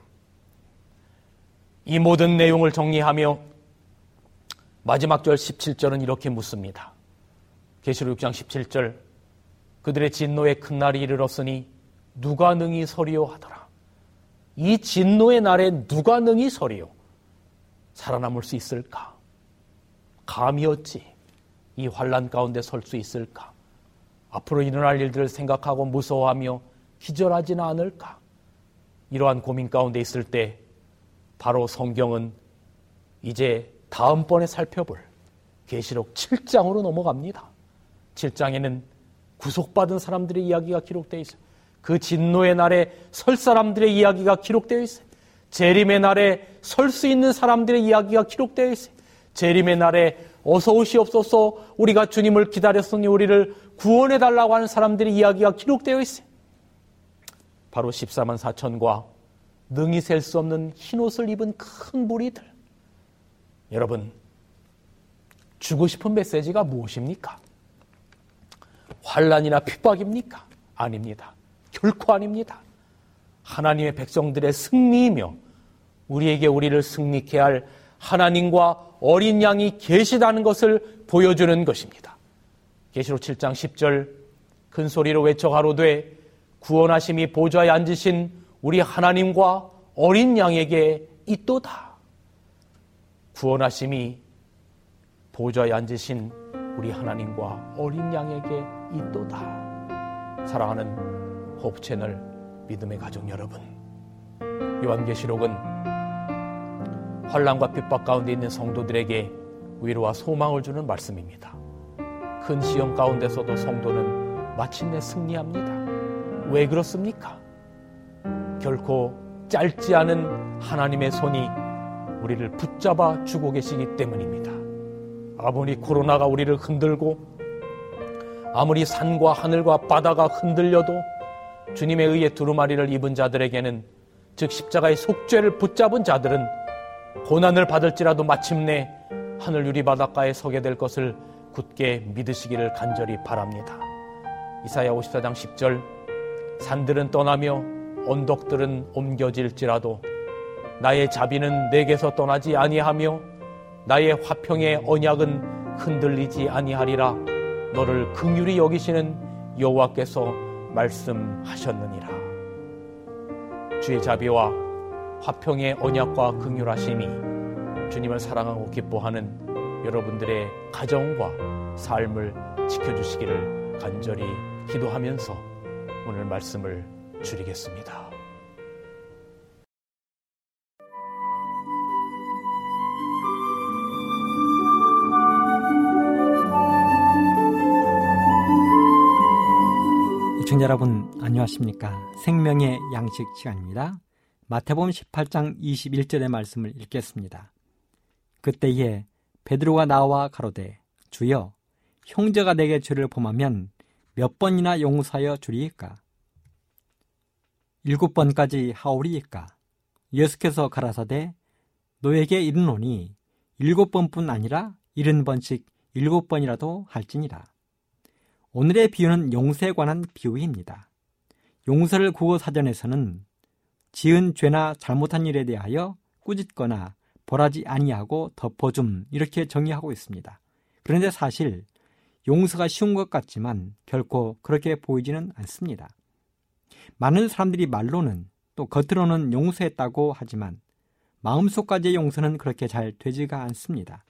이 모든 내용을 정리하며 마지막 절 17절은 이렇게 묻습니다. 계시록 6장 17절 그들의 진노의 큰 날이 이르렀으니 누가 능히 서리요 하더라. 이 진노의 날에 누가 능히 서리요? 살아남을 수 있을까? 감이 어찌 이 환란 가운데 설 수 있을까? 앞으로 일어날 일들을 생각하고 무서워하며 기절하지는 않을까? 이러한 고민 가운데 있을 때 바로 성경은 이제 다음번에 살펴볼 계시록 7장으로 넘어갑니다. 7장에는 구속받은 사람들의 이야기가 기록되어 있어요. 그 진노의 날에 설 사람들의 이야기가 기록되어 있어요. 재림의 날에 설 수 있는 사람들의 이야기가 기록되어 있어요. 재림의 날에 어서 오시옵소서 우리가 주님을 기다렸으니 우리를 구원해 달라고 하는 사람들의 이야기가 기록되어 있어요. 바로 14만 4천과 능히 셀 수 없는 흰옷을 입은 큰 무리들. 여러분, 주고 싶은 메시지가 무엇입니까? 환란이나 핍박입니까? 아닙니다. 결코 아닙니다. 하나님의 백성들의 승리이며 우리에게 우리를 승리케 할 하나님과 어린 양이 계시다는 것을 보여주는 것입니다. 계시록 7장 10절 큰 소리로 외쳐 가로되 구원하심이 보좌에 앉으신 우리 하나님과 어린 양에게 있도다. 구원하심이 보좌에 앉으신 우리 하나님과 어린 양에게 있도다. 사랑하는 호흡 채널 믿음의 가족 여러분. 요한계시록은 환란과 핍박 가운데 있는 성도들에게 위로와 소망을 주는 말씀입니다. 큰 시험 가운데서도 성도는 마침내 승리합니다. 왜 그렇습니까? 결코 짧지 않은 하나님의 손이 우리를 붙잡아 주고 계시기 때문입니다. 아무리 코로나가 우리를 흔들고 아무리 산과 하늘과 바다가 흔들려도 주님의 의의 두루마리를 입은 자들에게는 즉 십자가의 속죄를 붙잡은 자들은 고난을 받을지라도 마침내 하늘 유리 바닷가에 서게 될 것을 굳게 믿으시기를 간절히 바랍니다. 이사야 54장 10절 산들은 떠나며 언덕들은 옮겨질지라도 나의 자비는 내게서 떠나지 아니하며 나의 화평의 언약은 흔들리지 아니하리라 너를 긍휼히 여기시는 여호와께서 말씀하셨느니라 주의 자비와 화평의 언약과 긍휼하심이 주님을 사랑하고 기뻐하는 여러분들의 가정과 삶을 지켜주시기를 간절히 기도하면서 오늘 말씀을 줄이겠습니다. 시청자 여러분 안녕하십니까 생명의 양식 시간입니다 마태복음 18장 21절의 말씀을 읽겠습니다 그때에 베드로가 나와 가로되 주여 형제가 내게 죄를 범하면 몇 번이나 용서하여 주리이까 일곱 번까지 하오리이까 예수께서 가라사대 너에게 이르노니 일곱 번뿐 아니라 일흔 번씩 일곱 번이라도 할지니라. 오늘의 비유는 용서에 관한 비유입니다. 용서를 국어 사전에서는 지은 죄나 잘못한 일에 대하여 꾸짖거나 벌하지 아니하고 덮어줌 이렇게 정의하고 있습니다. 그런데 사실 용서가 쉬운 것 같지만 결코 그렇게 보이지는 않습니다. 많은 사람들이 말로는 또 겉으로는 용서했다고 하지만 마음속까지의 용서는 그렇게 잘 되지가 않습니다.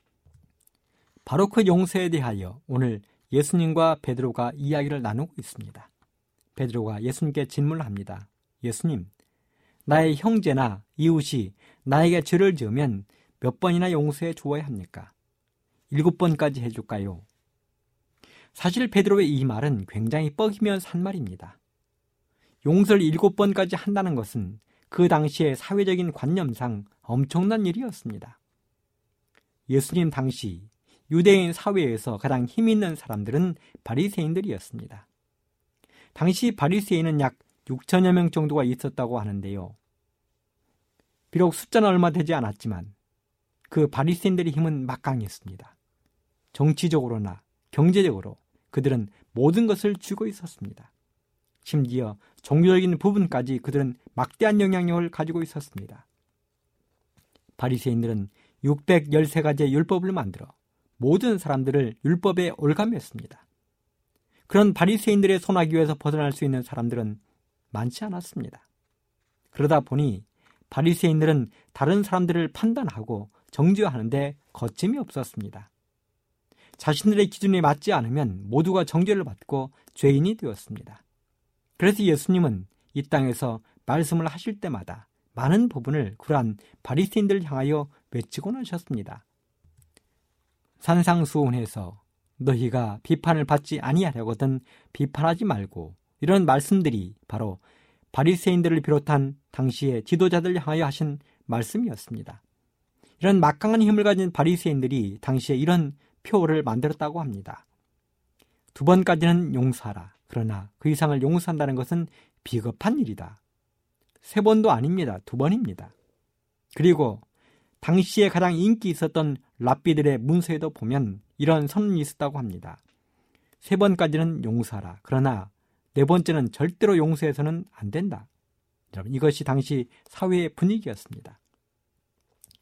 바로 그 용서에 대하여 오늘 예수님과 베드로가 이야기를 나누고 있습니다. 베드로가 예수님께 질문을 합니다. 예수님, 나의 형제나 이웃이 나에게 죄를 지으면 몇 번이나 용서해 주어야 합니까? 일곱 번까지 해줄까요? 사실 베드로의 이 말은 굉장히 뻐기면서 한 말입니다. 용서를 일곱 번까지 한다는 것은 그 당시의 사회적인 관념상 엄청난 일이었습니다. 예수님 당시 유대인 사회에서 가장 힘 있는 사람들은 바리새인들이었습니다. 당시 바리새인은 약 6천여 명 정도가 있었다고 하는데요. 비록 숫자는 얼마 되지 않았지만 그 바리새인들의 힘은 막강했습니다. 정치적으로나 경제적으로 그들은 모든 것을 쥐고 있었습니다. 심지어 종교적인 부분까지 그들은 막대한 영향력을 가지고 있었습니다. 바리새인들은 613가지의 율법을 만들어 모든 사람들을 율법에 올감했습니다. 그런 바리새인들의 손아귀에서 벗어날 수 있는 사람들은 많지 않았습니다. 그러다 보니 바리새인들은 다른 사람들을 판단하고 정죄하는데 거침이 없었습니다. 자신들의 기준에 맞지 않으면 모두가 정죄를 받고 죄인이 되었습니다. 그래서 예수님은 이 땅에서 말씀을 하실 때마다 많은 부분을 그러한 바리새인들을 향하여 외치곤 하셨습니다. 산상수훈에서 너희가 비판을 받지 아니하려거든 비판하지 말고 이런 말씀들이 바로 바리새인들을 비롯한 당시의 지도자들 향하여 하신 말씀이었습니다. 이런 막강한 힘을 가진 바리새인들이 당시에 이런 표를 만들었다고 합니다. 두 번까지는 용서하라. 그러나 그 이상을 용서한다는 것은 비겁한 일이다. 세 번도 아닙니다. 두 번입니다. 그리고 당시에 가장 인기 있었던 랍비들의 문서에도 보면 이런 선언이 있었다고 합니다. 세 번까지는 용서하라. 그러나 네 번째는 절대로 용서해서는 안 된다. 여러분, 이것이 당시 사회의 분위기였습니다.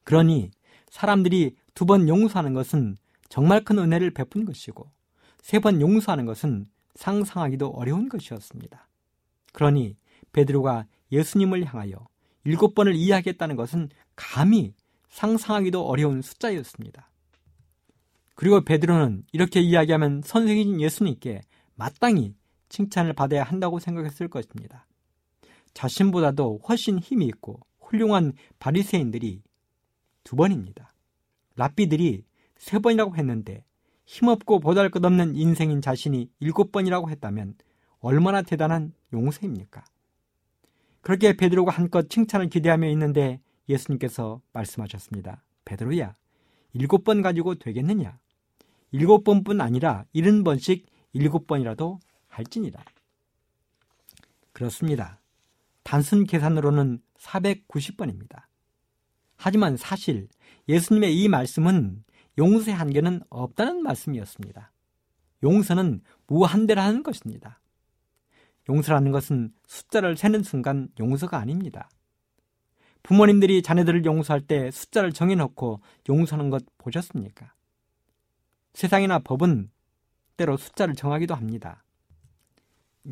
그러니 사람들이 두 번 용서하는 것은 정말 큰 은혜를 베푼 것이고 세 번 용서하는 것은 상상하기도 어려운 것이었습니다. 그러니 베드로가 예수님을 향하여 일곱 번을 이야기했다는 것은 감히 상상하기도 어려운 숫자였습니다. 그리고 베드로는 이렇게 이야기하면 선생님 예수님께 마땅히 칭찬을 받아야 한다고 생각했을 것입니다. 자신보다도 훨씬 힘이 있고 훌륭한 바리새인들이 두 번입니다. 랍비들이 세 번이라고 했는데 힘없고 보잘 것 없는 인생인 자신이 일곱 번이라고 했다면 얼마나 대단한 용서입니까? 그렇게 베드로가 한껏 칭찬을 기대하며 있는데 예수님께서 말씀하셨습니다. 베드로야, 일곱 번 가지고 되겠느냐? 일곱 번뿐 아니라 일흔 번씩 일곱 번이라도 할지니라. 그렇습니다. 단순 계산으로는 490번입니다. 하지만 사실 예수님의 이 말씀은 용서의 한계는 없다는 말씀이었습니다. 용서는 무한대라는 것입니다. 용서라는 것은 숫자를 세는 순간 용서가 아닙니다. 부모님들이 자녀들을 용서할 때 숫자를 정해놓고 용서하는 것 보셨습니까? 세상이나 법은 때로 숫자를 정하기도 합니다.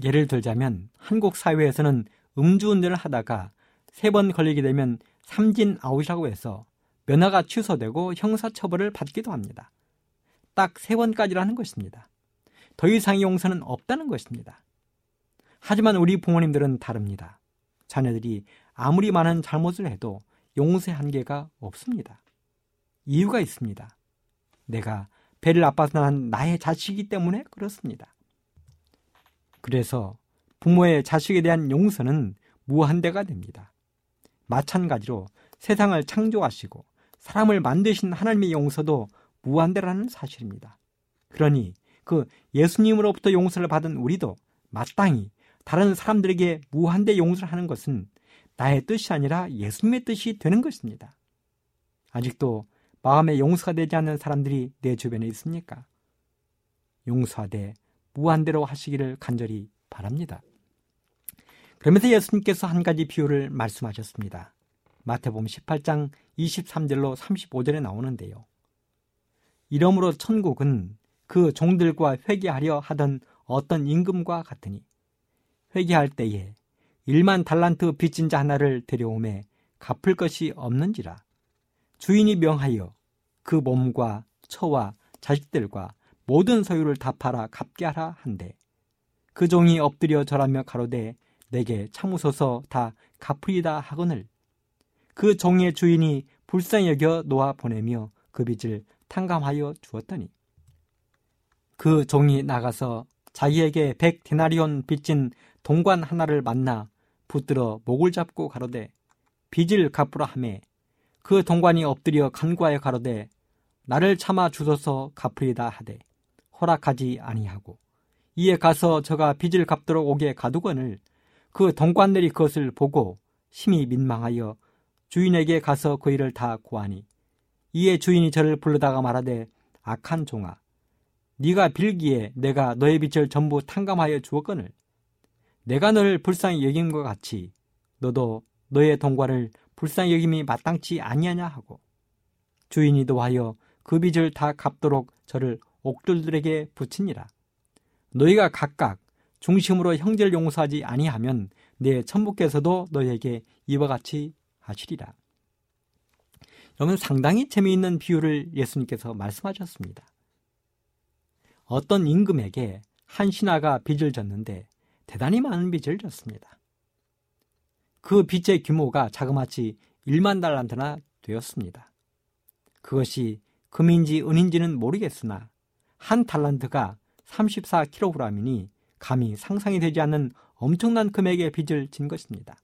예를 들자면 한국 사회에서는 음주운전을 하다가 세 번 걸리게 되면 삼진 아웃이라고 해서 면허가 취소되고 형사처벌을 받기도 합니다. 딱 세 번까지라는 것입니다. 더 이상의 용서는 없다는 것입니다. 하지만 우리 부모님들은 다릅니다. 자녀들이 아무리 많은 잘못을 해도 용서의 한계가 없습니다. 이유가 있습니다. 내가 배를 아파서 난 나의 자식이기 때문에 그렇습니다. 그래서 부모의 자식에 대한 용서는 무한대가 됩니다. 마찬가지로 세상을 창조하시고 사람을 만드신 하나님의 용서도 무한대라는 사실입니다. 그러니 그 예수님으로부터 용서를 받은 우리도 마땅히 다른 사람들에게 무한대 용서를 하는 것은 나의 뜻이 아니라 예수님의 뜻이 되는 것입니다. 아직도 마음에 용서가 되지 않는 사람들이 내 주변에 있습니까? 용서하되 무한대로 하시기를 간절히 바랍니다. 그러면서 예수님께서 한 가지 비유를 말씀하셨습니다. 마태복음 18장 23절로 35절에 나오는데요. 이러므로 천국은 그 종들과 회개하려 하던 어떤 임금과 같으니 회개할 때에 일만 달란트 빚진 자 하나를 데려오매 갚을 것이 없는지라 주인이 명하여 그 몸과 처와 자식들과 모든 소유를 다 팔아 갚게 하라 한데 그 종이 엎드려 절하며 가로되 내게 참으소서 다 갚으리다 하거늘. 그 종의 주인이 불쌍히 여겨 놓아 보내며 그 빚을 탕감하여 주었더니 그 종이 나가서 자기에게 백 데나리온 빚진 동관 하나를 만나 붙들어 목을 잡고 가로되 빚을 갚으라 하매 그 동관이 엎드려 간과에 가로되 나를 참아 주소서 갚으리다 하되 허락하지 아니하고 이에 가서 저가 빚을 갚도록 오게 가두거늘 그 동관들이 그것을 보고 심히 민망하여 주인에게 가서 그 일을 다 고하니 이에 주인이 저를 불러다가 말하되 악한 종아 네가 빌기에 내가 너의 빚을 전부 탕감하여 주었거늘. 내가 너를 불쌍히 여김과 같이 너도 너의 동과를 불쌍히 여김이 마땅치 아니하냐 하고 주인이 도하여 그 빚을 다 갚도록 저를 옥돌들에게 붙이니라. 너희가 각각 중심으로 형제를 용서하지 아니하면 내 천부께서도 너희에게 이와 같이 하시리라. 여러분 상당히 재미있는 비유를 예수님께서 말씀하셨습니다. 어떤 임금에게 한 신하가 빚을 졌는데 대단히 많은 빚을 졌습니다. 그 빚의 규모가 자그마치 1만 달란트나 되었습니다. 그것이 금인지 은인지는 모르겠으나 한 달란트가 34kg이니 감히 상상이 되지 않는 엄청난 금액의 빚을 진 것입니다.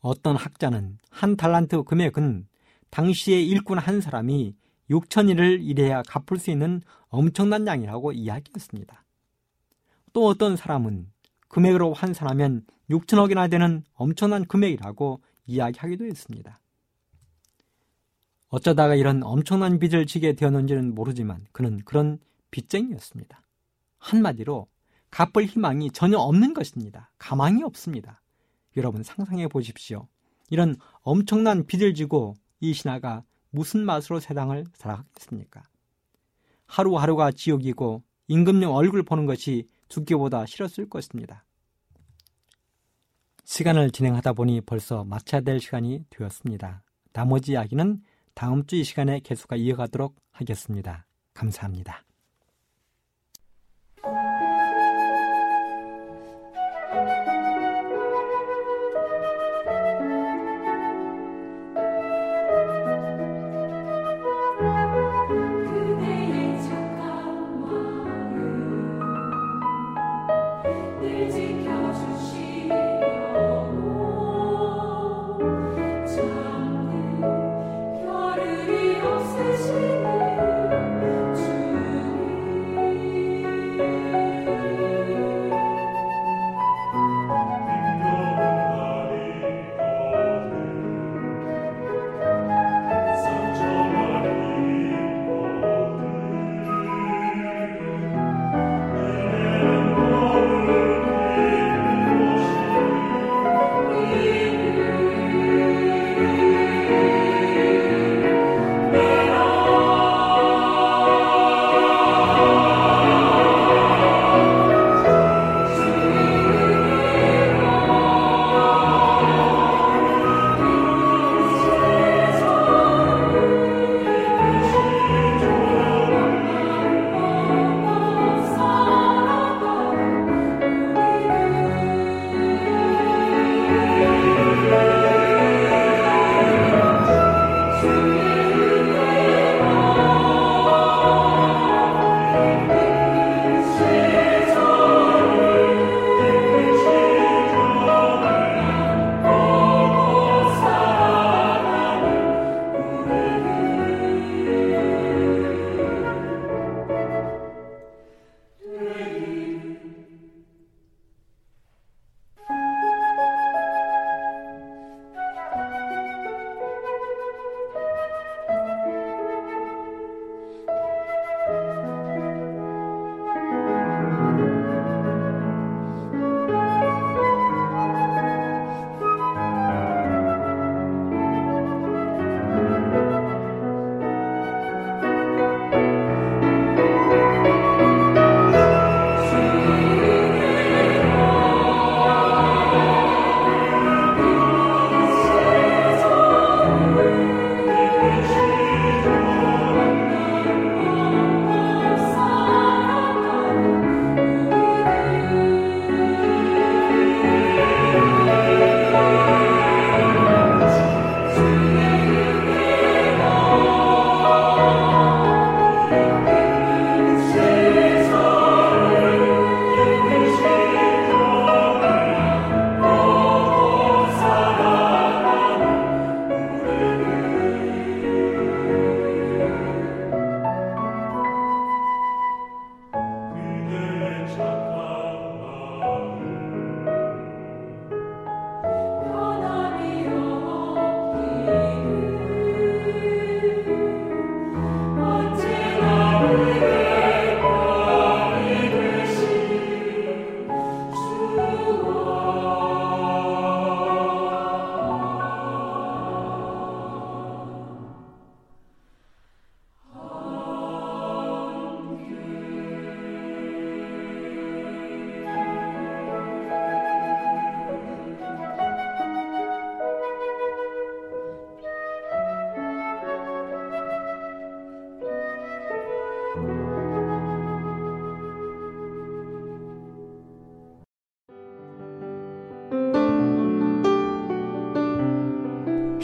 어떤 학자는 한 달란트 금액은 당시에 일꾼 한 사람이 6천일을 일해야 갚을 수 있는 엄청난 양이라고 이야기했습니다. 또 어떤 사람은 금액으로 환산하면 6천억이나 되는 엄청난 금액이라고 이야기하기도 했습니다. 어쩌다가 이런 엄청난 빚을 지게 되었는지는 모르지만 그는 그런 빚쟁이였습니다. 한마디로 갚을 희망이 전혀 없는 것입니다. 가망이 없습니다. 여러분 상상해 보십시오. 이런 엄청난 빚을 지고 이 신하가 무슨 맛으로 세상을 살아가겠습니까? 하루하루가 지옥이고 임금님 얼굴 보는 것이 죽기보다 싫었을 것입니다. 시간을 진행하다 보니 벌써 마쳐야 될 시간이 되었습니다. 나머지 이야기는 다음 주 이 시간에 계속가 이어가도록 하겠습니다. 감사합니다.